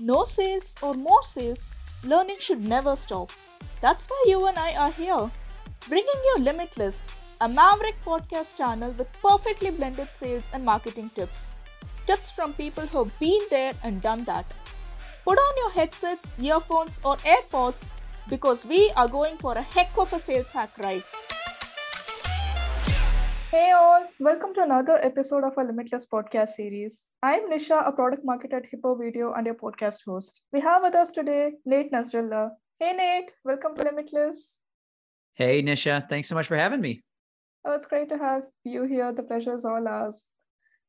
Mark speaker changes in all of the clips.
Speaker 1: no sales or more sales, learning should never stop. That's why you and I are here, bringing you Limitless, a Maverick podcast channel with perfectly blended sales and marketing tips. Tips from people who've been there and done that. Put on your headsets, earphones, or AirPods because we are going for a heck of a sales hack ride. Hey all, welcome to another episode of our Limitless podcast series. I'm Nisha, a product marketer at Hippo Video and your podcast host. We have with us today Nate Nasrallah. Hey Nate, welcome to Limitless.
Speaker 2: Hey Nisha, thanks so much for having me.
Speaker 1: Oh, it's great to have you here. The pleasure is all ours.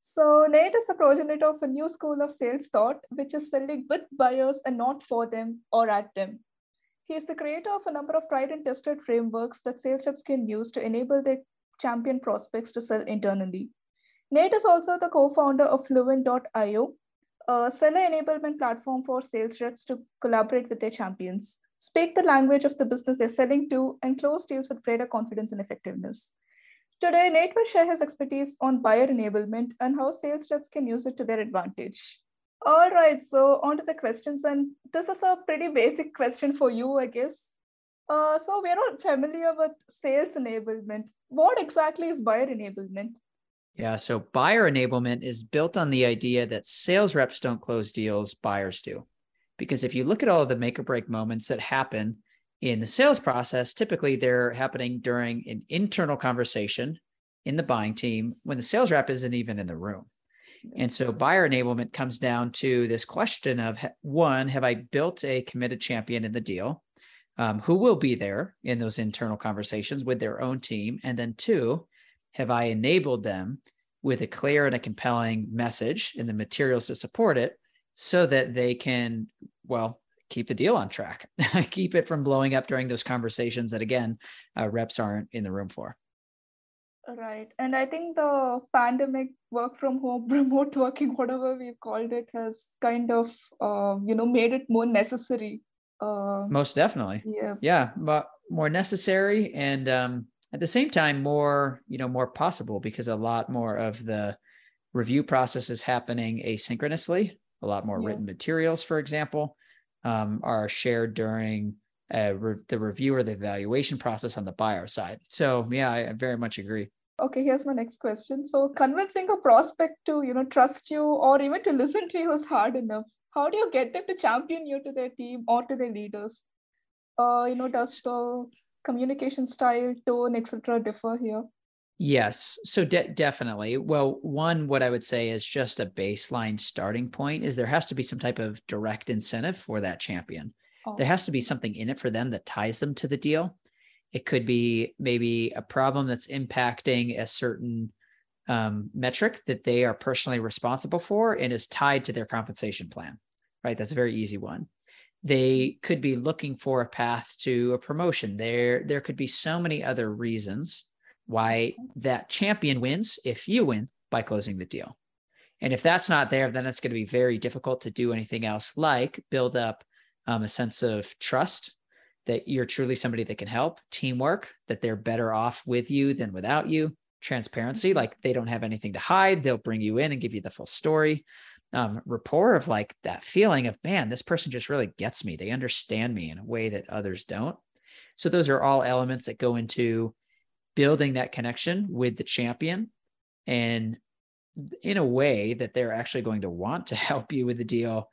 Speaker 1: So, Nate is the progenitor of a new school of sales thought, which is selling with buyers and not for them or at them. He is the creator of a number of tried and tested frameworks that sales reps can use to enable their champion prospects to sell internally. Nate is also the co-founder of Fluint.io, a seller enablement platform for sales reps to collaborate with their champions, speak the language of the business they're selling to, and close deals with greater confidence and effectiveness. Today, Nate will share his expertise on buyer enablement and how sales reps can use it to their advantage. All right, so on to the questions. And this is a pretty basic question for you, I guess. Uh, so we're not familiar with sales enablement. What exactly is buyer enablement?
Speaker 2: Yeah, so buyer enablement is built on the idea that sales reps don't close deals, buyers do. Because if you look at all of the make or break moments that happen in the sales process, typically they're happening during an internal conversation in the buying team when the sales rep isn't even in the room. And so buyer enablement comes down to this question of one, have I built a committed champion in the deal? Um, who will be there in those internal conversations with their own team. And then, two, have I enabled them with a clear and a compelling message and the materials to support it so that they can, well, keep the deal on track, keep it from blowing up during those conversations that, again, uh, reps aren't in the room for.
Speaker 1: Right. And I think the pandemic work from home, remote working, whatever we've called it, has kind of, uh, you know, made it more necessary
Speaker 2: uh, Most definitely.
Speaker 1: Yeah.
Speaker 2: Yeah, but more necessary and um, at the same time more, you know, more possible because a lot more of the review process is happening asynchronously. A lot more yeah. written materials, for example, um, are shared during uh, re- the review or the evaluation process on the buyer side. So yeah, I, I very much agree.
Speaker 1: Okay, here's my next question. So convincing a prospect to, you know, trust you or even to listen to you is hard enough how do you get them to champion you to their team or to their leaders? Uh you know does the communication style tone etc differ here?
Speaker 2: Yes. So de- definitely. Well one what i would say is just a baseline starting point is there has to be some type of direct incentive for that champion. Oh. there has to be something in it for them that ties them to the deal. It could be maybe a problem that's impacting a certain um, metric that they are personally responsible for and is tied to their compensation plan, right? That's a very easy one. They could be looking for a path to a promotion. There, there could be so many other reasons why that champion wins if you win by closing the deal. And if that's not there, then it's going to be very difficult to do anything else like build up um, a sense of trust that you're truly somebody that can help, teamwork, that they're better off with you than without you, transparency mm-hmm. like they don't have anything to hide they'll bring you in and give you the full story. Um, rapport of like that feeling of man this person just really gets me. They understand me in a way that others don't. So those are all elements that go into building that connection with the champion and in a way that they're actually going to want to help you with the deal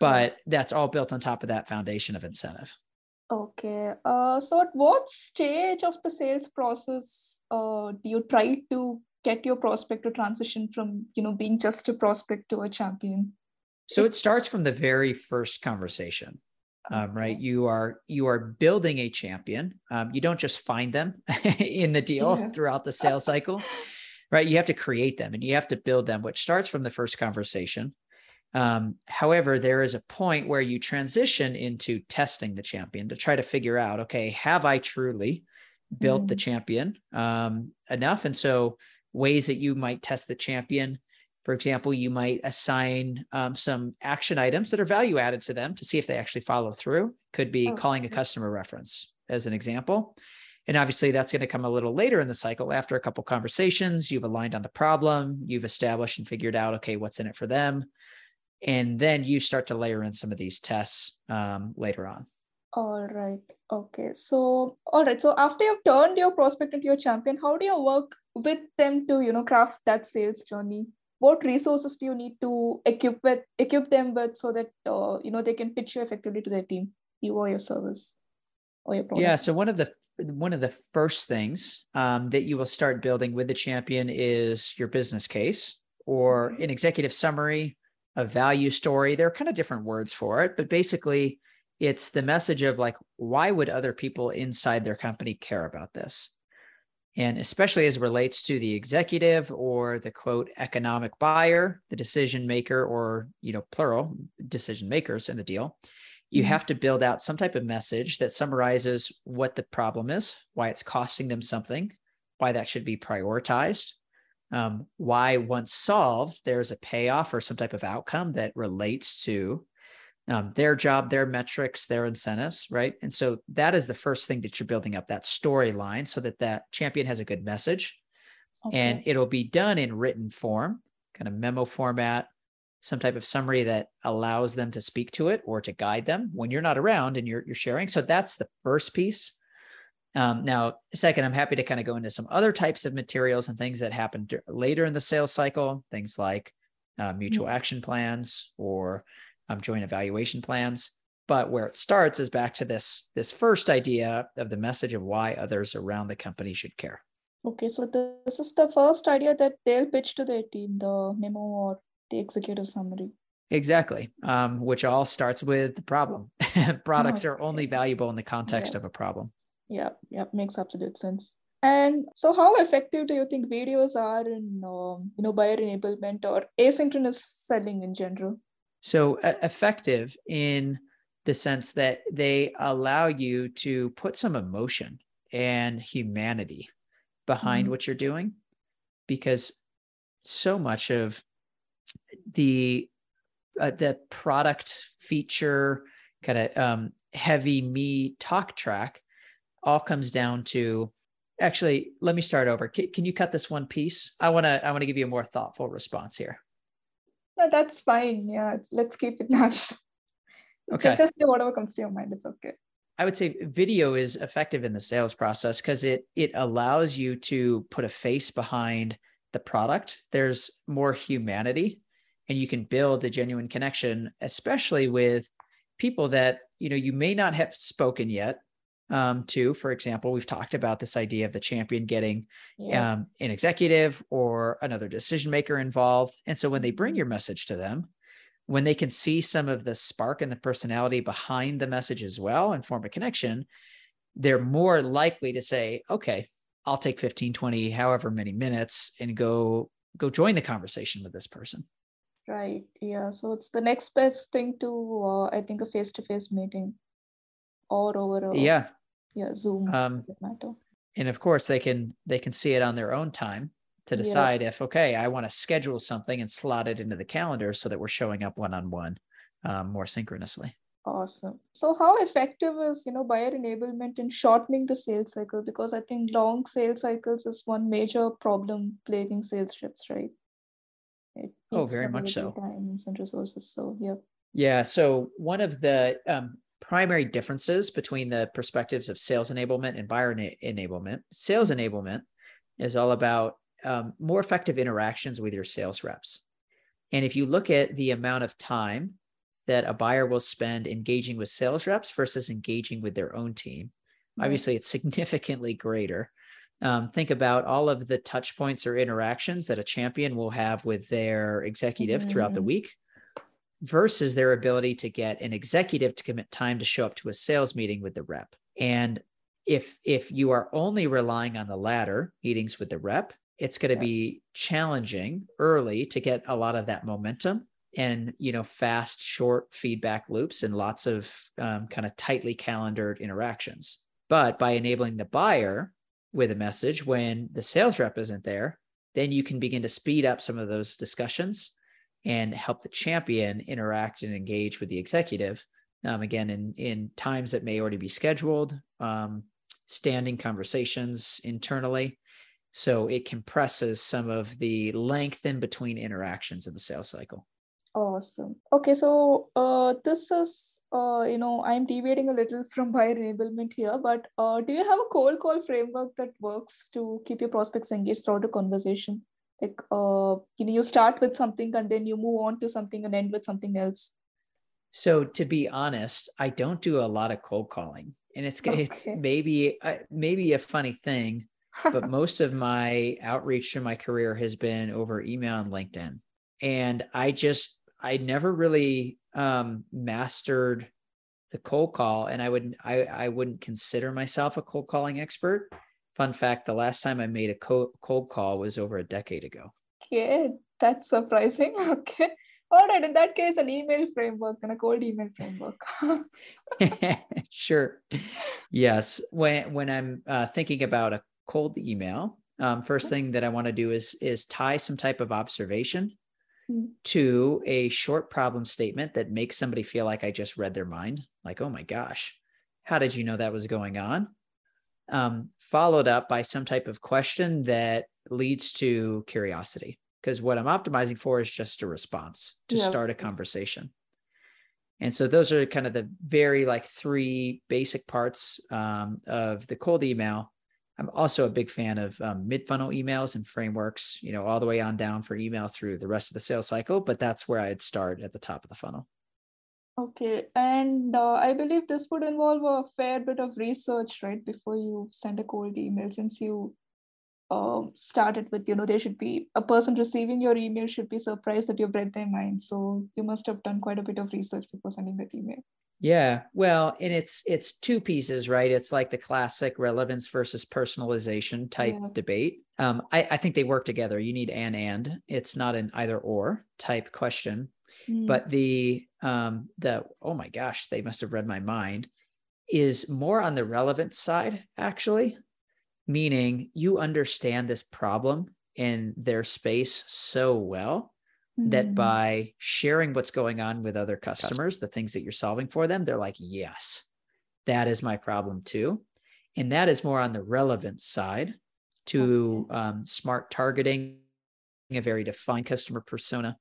Speaker 2: but that's all built on top of that foundation of incentive
Speaker 1: okay uh, so at what stage of the sales process uh, do you try to get your prospect to transition from you know being just a prospect to a champion?
Speaker 2: So it starts from the very first conversation um, right? You are you are building a champion. Um, you don't just find them in the deal yeah. throughout the sales cycle right? You have to create them and you have to build them which starts from the first conversation um, however there is a point where you transition into testing the champion to try to figure out okay have i truly built mm. the champion um, enough. And so, ways that you might test the champion, for example, you might assign um, some action items that are value added to them to see if they actually follow through. Could be oh, calling a customer reference as an example. And obviously, that's going to come a little later in the cycle after a couple conversations. You've aligned on the problem, you've established and figured out, okay, what's in it for them. And then you start to layer in some of these tests um, later on.
Speaker 1: All right. Okay. So all right. So after you've turned your prospect into your champion how do you work with them to you know craft that sales journey? What resources do you need to equip with equip them with so that uh, you know they can pitch you effectively to their team you or your service or your product?
Speaker 2: Yeah so one of the one of the first things um, that you will start building with the champion is your business case or an executive summary a value story. There are kind of different words for it, but basically, it's the message of like, why would other people inside their company care about this? And especially as relates to the executive or the quote economic buyer, the decision maker, or you know, plural decision makers in the deal, you mm-hmm. have to build out some type of message that summarizes what the problem is, why it's costing them something, why that should be prioritized, um, why once solved, there's a payoff or some type of outcome that relates to um, their job, their metrics, their incentives, right? And so that is the first thing that you're building up that storyline so that that champion has a good message. Okay. And it'll be done in written form, kind of memo format, some type of summary that allows them to speak to it or to guide them when you're not around and you're, you're sharing. So that's the first piece. Um, now, second, I'm happy to kind of go into some other types of materials and things that happen later in the sales cycle, things like uh, mutual mm-hmm. action plans or um, joint evaluation plans. But where it starts is back to this this first idea of the message of why others around the company should care.
Speaker 1: Okay, so this is the first idea that they'll pitch to their team, the memo or the executive summary.
Speaker 2: Exactly, um, which all starts with the problem. Products oh, are only valuable in the context yeah. of a problem.
Speaker 1: Yeah, yeah, makes absolute sense. And so, how effective do you think videos are in, um, you know, buyer enablement or asynchronous selling in general?
Speaker 2: So uh, effective in the sense that they allow you to put some emotion and humanity behind mm-hmm. what you're doing, because so much of the uh, the product feature kind of um, heavy me talk track all comes down to actually let me start over. Can, can you cut this one piece? I want to i want to give you a more thoughtful response here.
Speaker 1: No that's fine. Yeah let's keep it natural. Okay. Just do whatever comes to your mind it's okay.
Speaker 2: I would say video is effective in the sales process because it it allows you to put a face behind the product. There's more humanity and you can build a genuine connection especially with people that you know you may not have spoken yet um, too. For example, we've talked about this idea of the champion getting yeah. um, an executive or another decision maker involved. And so when they bring mm-hmm. your message to them, when they can see some of the spark and the personality behind the message as well and form a connection, they're more likely to say, okay, I'll take 15, 20, however many minutes and go go join the conversation with this person.
Speaker 1: Right. Yeah. So it's the next best thing to, uh, I think, a face to face meeting or over a
Speaker 2: yeah
Speaker 1: yeah zoom um,
Speaker 2: and of course they can they can see it on their own time to decide yeah. if okay i want to schedule something and slot it into the calendar so that we're showing up one-on-one um, more synchronously.
Speaker 1: Awesome. So how effective is you know buyer enablement in shortening the sales cycle? Because i think long sales cycles is one major problem plaguing sales reps right?
Speaker 2: Oh very much so.
Speaker 1: times and resources so yeah.
Speaker 2: Yeah so one of the um, primary differences between the perspectives of sales enablement and buyer enablement. Sales enablement is all about um, more effective interactions with your sales reps. And if you look at the amount of time that a buyer will spend engaging with sales reps versus engaging with their own team, mm-hmm. obviously it's significantly greater. Um, think about all of the touch points or interactions that a champion will have with their executive mm-hmm. throughout the mm-hmm. week versus their ability to get an executive to commit time to show up to a sales meeting with the rep. And if if you are only relying on the latter, meetings with the rep, it's going to be challenging early to get a lot of that momentum and you know fast short feedback loops and lots of um, kind of tightly calendared interactions but by enabling the buyer with a message when the sales rep isn't there then you can begin to speed up some of those discussions and help the champion interact and engage with the executive. Um, again, in in times that may already be scheduled, um, standing conversations internally, so it compresses some of the length in between interactions in the sales cycle.
Speaker 1: Awesome. Okay, so uh, this is, uh, you know, I'm deviating a little from buyer enablement here, but uh, do you have a cold call framework that works to keep your prospects engaged throughout the conversation? Like, uh, you know, you start with something and then you move on to something and end with something else.
Speaker 2: So to be honest, I don't do a lot of cold calling, and it's okay. it's maybe uh, maybe a funny thing, but most of my outreach through my career has been over email and LinkedIn, and I just I never really um, mastered the cold call, and I would I I wouldn't consider myself a cold calling expert. Fun fact: the last time I made a cold, call was over a decade ago.
Speaker 1: Yeah, that's surprising. Okay. All right, in that case, an email framework and a cold email framework.
Speaker 2: sure. Yes. When when I'm uh, thinking about a cold email, um, first thing that I want to do is is tie some type of observation Hmm. to a short problem statement that makes somebody feel like I just read their mind, like, oh my gosh, how did you know that was going on? Um, followed up by some type of question that leads to curiosity. Because what I'm optimizing for is just a response to yeah. start a conversation. And so those are kind of the very like three basic parts um, of the cold email I'm also a big fan of um, mid funnel emails and frameworks, you know, all the way on down for email through the rest of the sales cycle. But that's where I'd start at the top of the funnel.
Speaker 1: Okay. And uh, I believe this would involve a fair bit of research, right? Before you send a cold email, since you uh, started with, you know, there should be a person receiving your email should be surprised that you've read their mind. So you must have done quite a bit of research before sending that email.
Speaker 2: Yeah, well, and it's it's two pieces, right? It's like the classic relevance versus personalization type yeah. debate. Um, I, I think they work together. You need an and. It's not an either or type question. Mm. But the um the oh my gosh, they must have read my mind is more on the relevance side, actually, meaning you understand this problem in their space so well that mm. by sharing what's going on with other customers, the things that you're solving for them, they're like, yes, that is my problem too. And that is more on the relevance side to okay. um, smart targeting, a very defined customer persona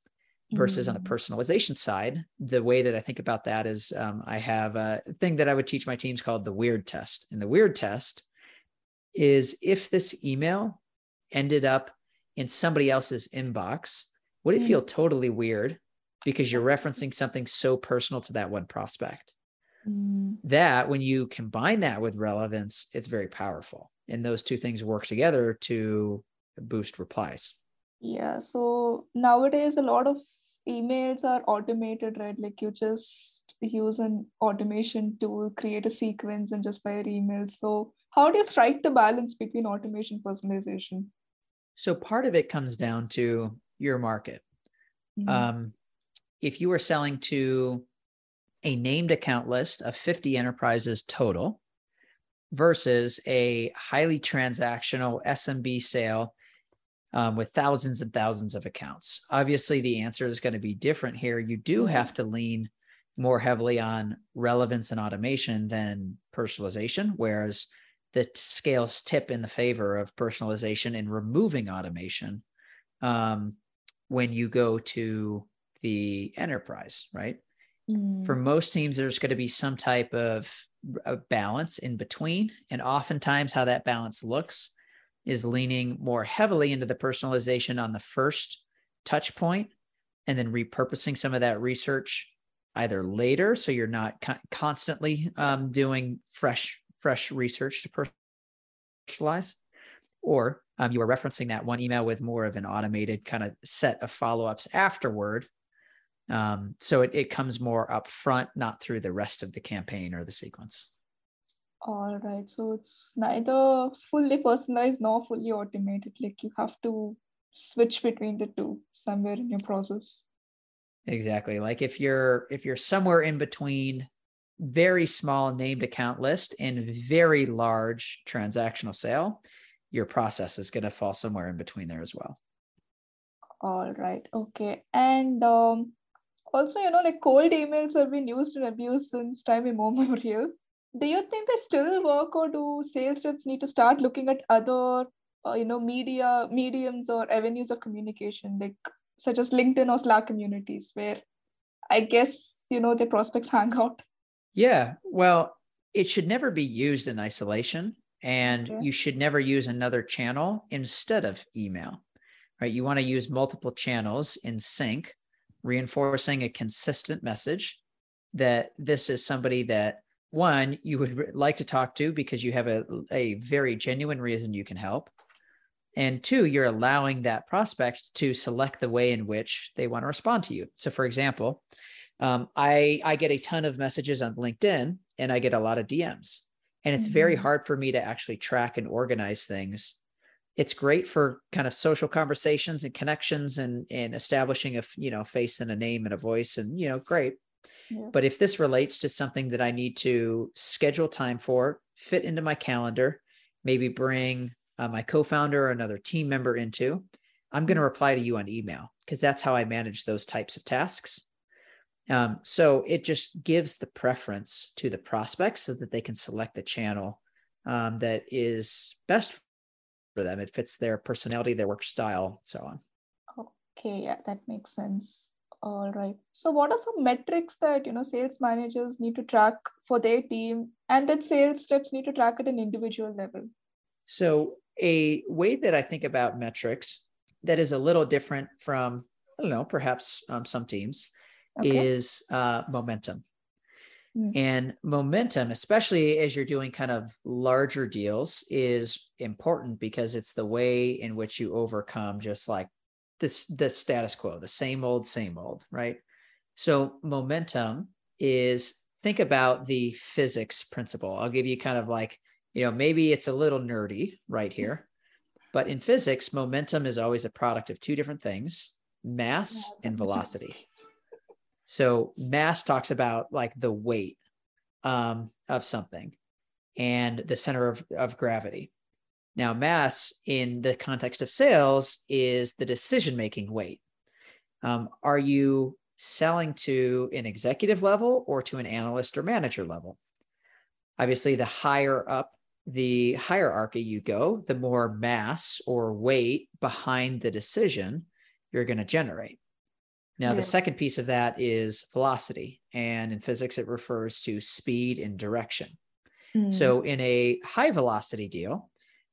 Speaker 2: versus mm. on the mm. personalization side. The way that I think about that is um, I have a thing that I would teach my teams called the weird test. And the weird test is if this email ended up in somebody else's inbox would it feel totally weird because you're referencing something so personal to that one prospect? Mm. That when you combine that with relevance, it's very powerful. And those two things work together to boost replies.
Speaker 1: Yeah. So nowadays, a lot of emails are automated, right? Like you just use an automation tool, create a sequence, and just fire emails. So, how do you strike the balance between automation personalization?
Speaker 2: So, part of it comes down to your market. Mm-hmm. Um, if you are selling to a named account list of 50 enterprises total versus a highly transactional SMB sale um, with thousands and thousands of accounts, obviously the answer is going to be different here. You do mm-hmm. have to lean more heavily on relevance and automation than personalization, whereas the scales tip in the favor of personalization and removing automation. Um, when you go to the enterprise, right? Mm. For most teams, there's going to be some type of, of balance in between. And oftentimes, how that balance looks is leaning more heavily into the personalization on the first touch point and then repurposing some of that research either later so you're not co- constantly um, doing fresh fresh research to personalize or um, you were referencing that one email with more of an automated kind of set of follow-ups afterward. Um, so it, it comes more up front not through the rest of the campaign or the sequence
Speaker 1: all right so it's neither fully personalized nor fully automated like you have to switch between the two somewhere in your process
Speaker 2: exactly like if you're if you're somewhere in between very small named account list and very large transactional sale your process is going to fall somewhere in between there as well.
Speaker 1: All right. Okay. And um, also, you know, like cold emails have been used and abused since time immemorial. Do you think they still work, or do sales reps need to start looking at other, uh, you know, media mediums or avenues of communication, like such as LinkedIn or Slack communities, where I guess you know their prospects hang out.
Speaker 2: Yeah, well, it should never be used in isolation, and okay. you should never use another channel instead of email. Right? You want to use multiple channels in sync, reinforcing a consistent message that this is somebody that one you would like to talk to because you have a, a very genuine reason you can help. And two you're allowing that prospect to select the way in which they want to respond to you. So for example um, i i get a ton of messages on linkedin and i get a lot of dms and it's mm-hmm. very hard for me to actually track and organize things. It's great for kind of social conversations and connections and and establishing a you know face and a name and a voice and you know great but if this relates to something that I need to schedule time for, fit into my calendar, maybe bring uh, my co founder or another team member into, I'm going to mm-hmm. reply to you on email because that's how I manage those types of tasks. Um, so it just gives the preference to the prospects so that they can select the channel um, that is best for them. It fits their personality, their work style, so on.
Speaker 1: Okay, yeah, that makes sense. All right. So, what are some metrics that you know sales managers need to track for their team, and that sales reps need to track at an individual level?
Speaker 2: So, a way that I think about metrics that is a little different from I don't know, perhaps um, some teams, okay. is uh, momentum. Mm. And momentum, especially as you're doing kind of larger deals, is important because it's the way in which you overcome just like this the status quo, the same old, same old, right? So momentum is think about the physics principle. I'll give you kind of like, you know, maybe it's a little nerdy right here, but in physics, momentum is always a product of two different things mass and velocity. So mass talks about like the weight um, of something and the center of, of gravity. Now, mass in the context of sales is the decision making weight. Um, are you selling to an executive level or to an analyst or manager level? Obviously, the higher up the hierarchy you go, the more mass or weight behind the decision you're going to generate. Now, yeah. the second piece of that is velocity. And in physics, it refers to speed and direction. Mm. So, in a high velocity deal,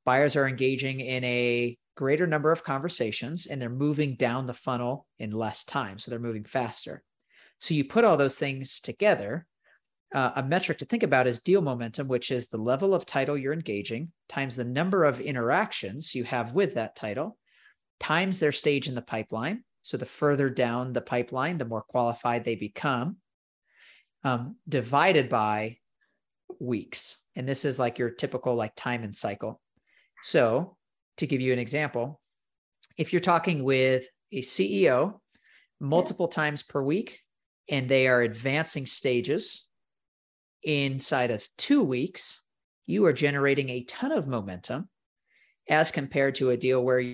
Speaker 2: buyers are engaging in a greater number of conversations and they're moving down the funnel in less time. So they're moving faster. So you put all those things together. Uh, a metric to think about is deal momentum, which is the level of title you're engaging times the number of interactions you have with that title times their stage in the pipeline. So the further down the pipeline, the more qualified they become, um, divided by weeks. And this is like your typical like time and cycle. So, to give you an example, if you're talking with a CEO multiple times per week and they are advancing stages inside of two weeks, you are generating a ton of momentum as compared to a deal where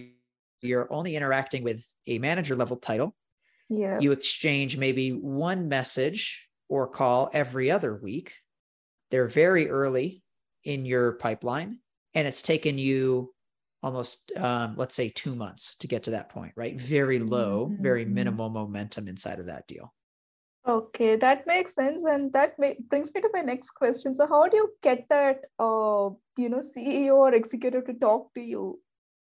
Speaker 2: you're only interacting with a manager level title.
Speaker 1: Yeah.
Speaker 2: You exchange maybe one message or call every other week. They're very early in your pipeline and it's taken you almost um, let's say two months to get to that point right? Very low mm-hmm. very minimal momentum inside of that deal.
Speaker 1: Okay that makes sense and that may- brings me to my next question. So how do you get that uh, you know ceo or executive to talk to you?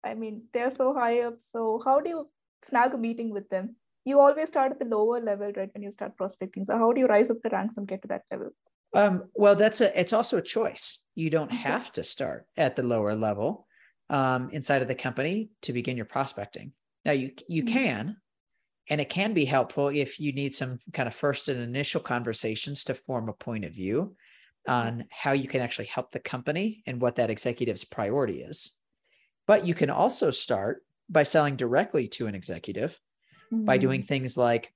Speaker 1: I mean they're so high up so how do you snag a meeting with them? You always start at the lower level right when you start prospecting. So how do you rise up the ranks and get to that level
Speaker 2: um, well, that's a it's also a choice. You don't have to start at the lower level um, inside of the company to begin your prospecting. Now you you mm-hmm. can, and it can be helpful if you need some kind of first and initial conversations to form a point of view on how you can actually help the company and what that executive's priority is. But you can also start by selling directly to an executive mm-hmm. by doing things like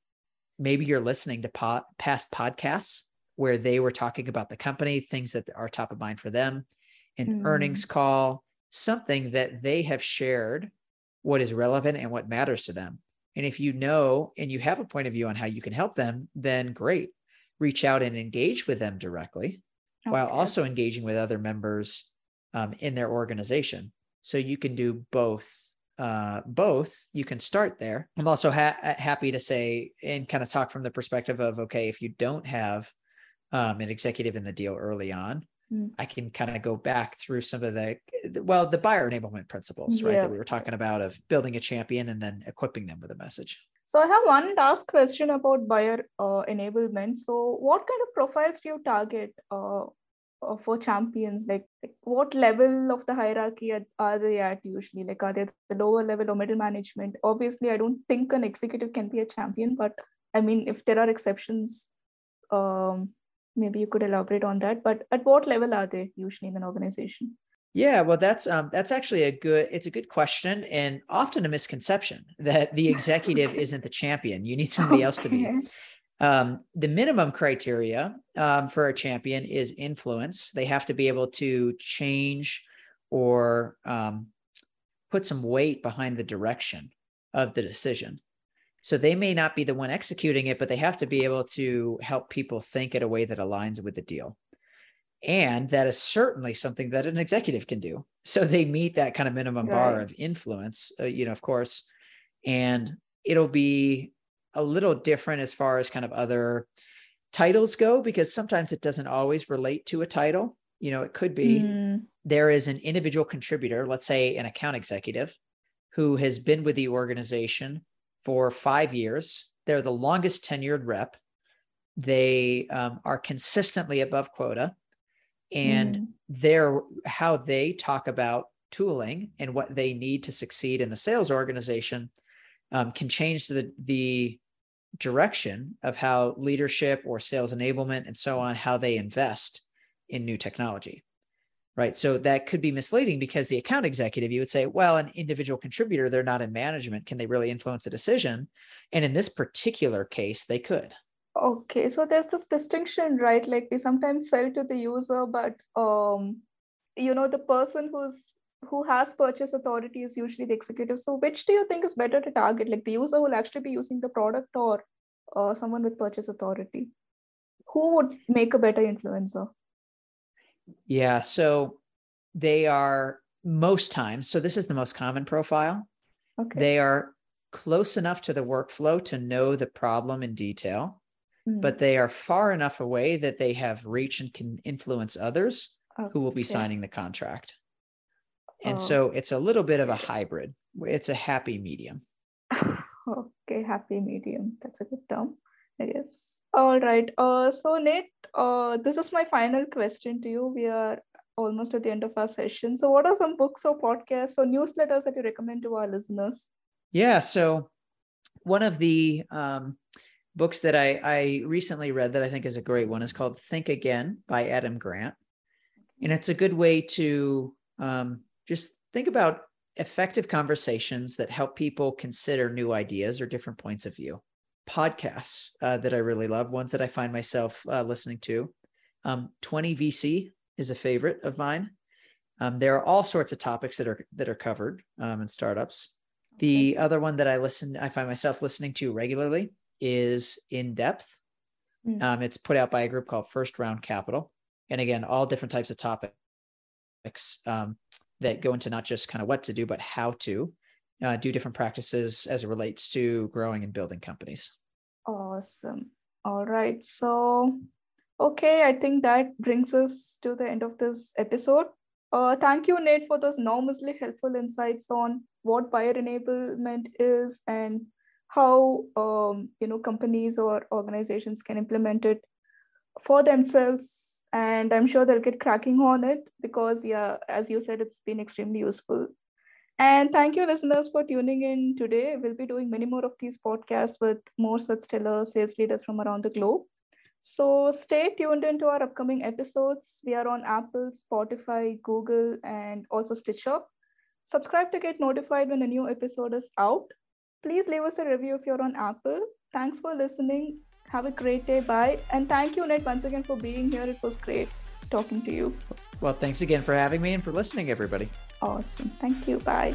Speaker 2: maybe you're listening to po- past podcasts where they were talking about the company, things that are top of mind for them, an mm. earnings call, something that they have shared what is relevant and what matters to them. And if you know and you have a point of view on how you can help them, then great. Reach out and engage with them directly okay. while also engaging with other members um, in their organization. So you can do both uh, both, you can start there. I'm also ha- happy to say and kind of talk from the perspective of okay, if you don't have um, an executive in the deal early on, mm. I can kind of go back through some of the well, the buyer enablement principles, right, that we were talking about of building a champion and then equipping them with a message.
Speaker 1: So I have one last question about buyer uh, enablement. So what kind of profiles do you target uh, uh, for champions? Like, like, what level of the hierarchy are, are, they at usually? Like are they the lower level or middle management? Obviously, I don't think an executive can be a champion, but I mean, if there are exceptions, um, maybe you could elaborate on that. But at what level are they usually in an organization?
Speaker 2: Yeah, well, that's um, that's actually a good. It's a good question, and often a misconception that the executive isn't the champion. You need somebody okay. else to be. Um, the minimum criteria um, for a champion is influence. They have to be able to change or um, put some weight behind the direction of the decision. So they may not be the one executing it, but they have to be able to help people think in a way that aligns with the deal. And that is certainly something that an executive can do. So they meet that kind of minimum right. bar of influence, uh, you know, of course, and it'll be a little different as far as kind of other titles go, because sometimes it doesn't always relate to a title. You know, it could be mm. there is an individual contributor, let's say an account executive, who has been with the organization for five years. They're the longest tenured rep. They um, are consistently above quota and mm. their how they talk about tooling and what they need to succeed in the sales organization um, can change the the direction of how leadership or sales enablement and so on how they invest in new technology right so that could be misleading because the account executive you would say well an individual contributor they're not in management can they really influence a decision and in this particular case they could
Speaker 1: Okay, so there's this distinction, right? Like we sometimes sell to the user, but um, you know, the person who's who has purchase authority is usually the executive. So which do you think is better to target? Like the user will actually be using the product or uh, someone with purchase authority? Who would make a better influencer?
Speaker 2: Yeah, so they are most times, so this is the most common profile. Okay. They are close enough to the workflow to know the problem in detail mm. but they are far enough away that they have reach and can influence others okay. who will be signing the contract. And oh. so it's a little bit of a hybrid. It's a happy medium.
Speaker 1: okay, happy medium. That's a good term, I guess. All right. Uh, so Nate, uh, this is my final question to you. We are almost at the end of our session. So, what are some books or podcasts or newsletters that you recommend to our listeners?
Speaker 2: Yeah. So, one of the um, books that I, I recently read that I think is a great one is called Think Again by Adam Grant. And it's a good way to um, just think about effective conversations that help people consider new ideas or different points of view. Podcasts uh, that I really love, ones that I find myself uh, listening to. Um, 20 VC is a favorite of mine. Um, there are all sorts of topics that are that are covered um, in startups. The okay. other one that I listen, I find myself listening to regularly is in depth. Mm. Um, it's put out by a group called First Round Capital. And again, all different types of topics um, that go into not just kind of what to do, but how to uh, do different practices as it relates to growing and building companies.
Speaker 1: Awesome. All right. So, okay, I think that brings us to the end of this episode. Uh, thank you, Nate, for those enormously helpful insights on what buyer enablement is and how um, you know companies or organizations can implement it for themselves and i'm sure they'll get cracking on it because yeah as you said it's been extremely useful and thank you listeners for tuning in today we'll be doing many more of these podcasts with more such stellar sales leaders from around the globe so stay tuned into our upcoming episodes we are on apple spotify google and also stitcher subscribe to get notified when a new episode is out Please leave us a review if you're on Apple. Thanks for listening. Have a great day. Bye. And thank you, Ned, once again for being here. It was great talking to you.
Speaker 2: Well, thanks again for having me and for listening, everybody.
Speaker 1: Awesome. Thank you. Bye.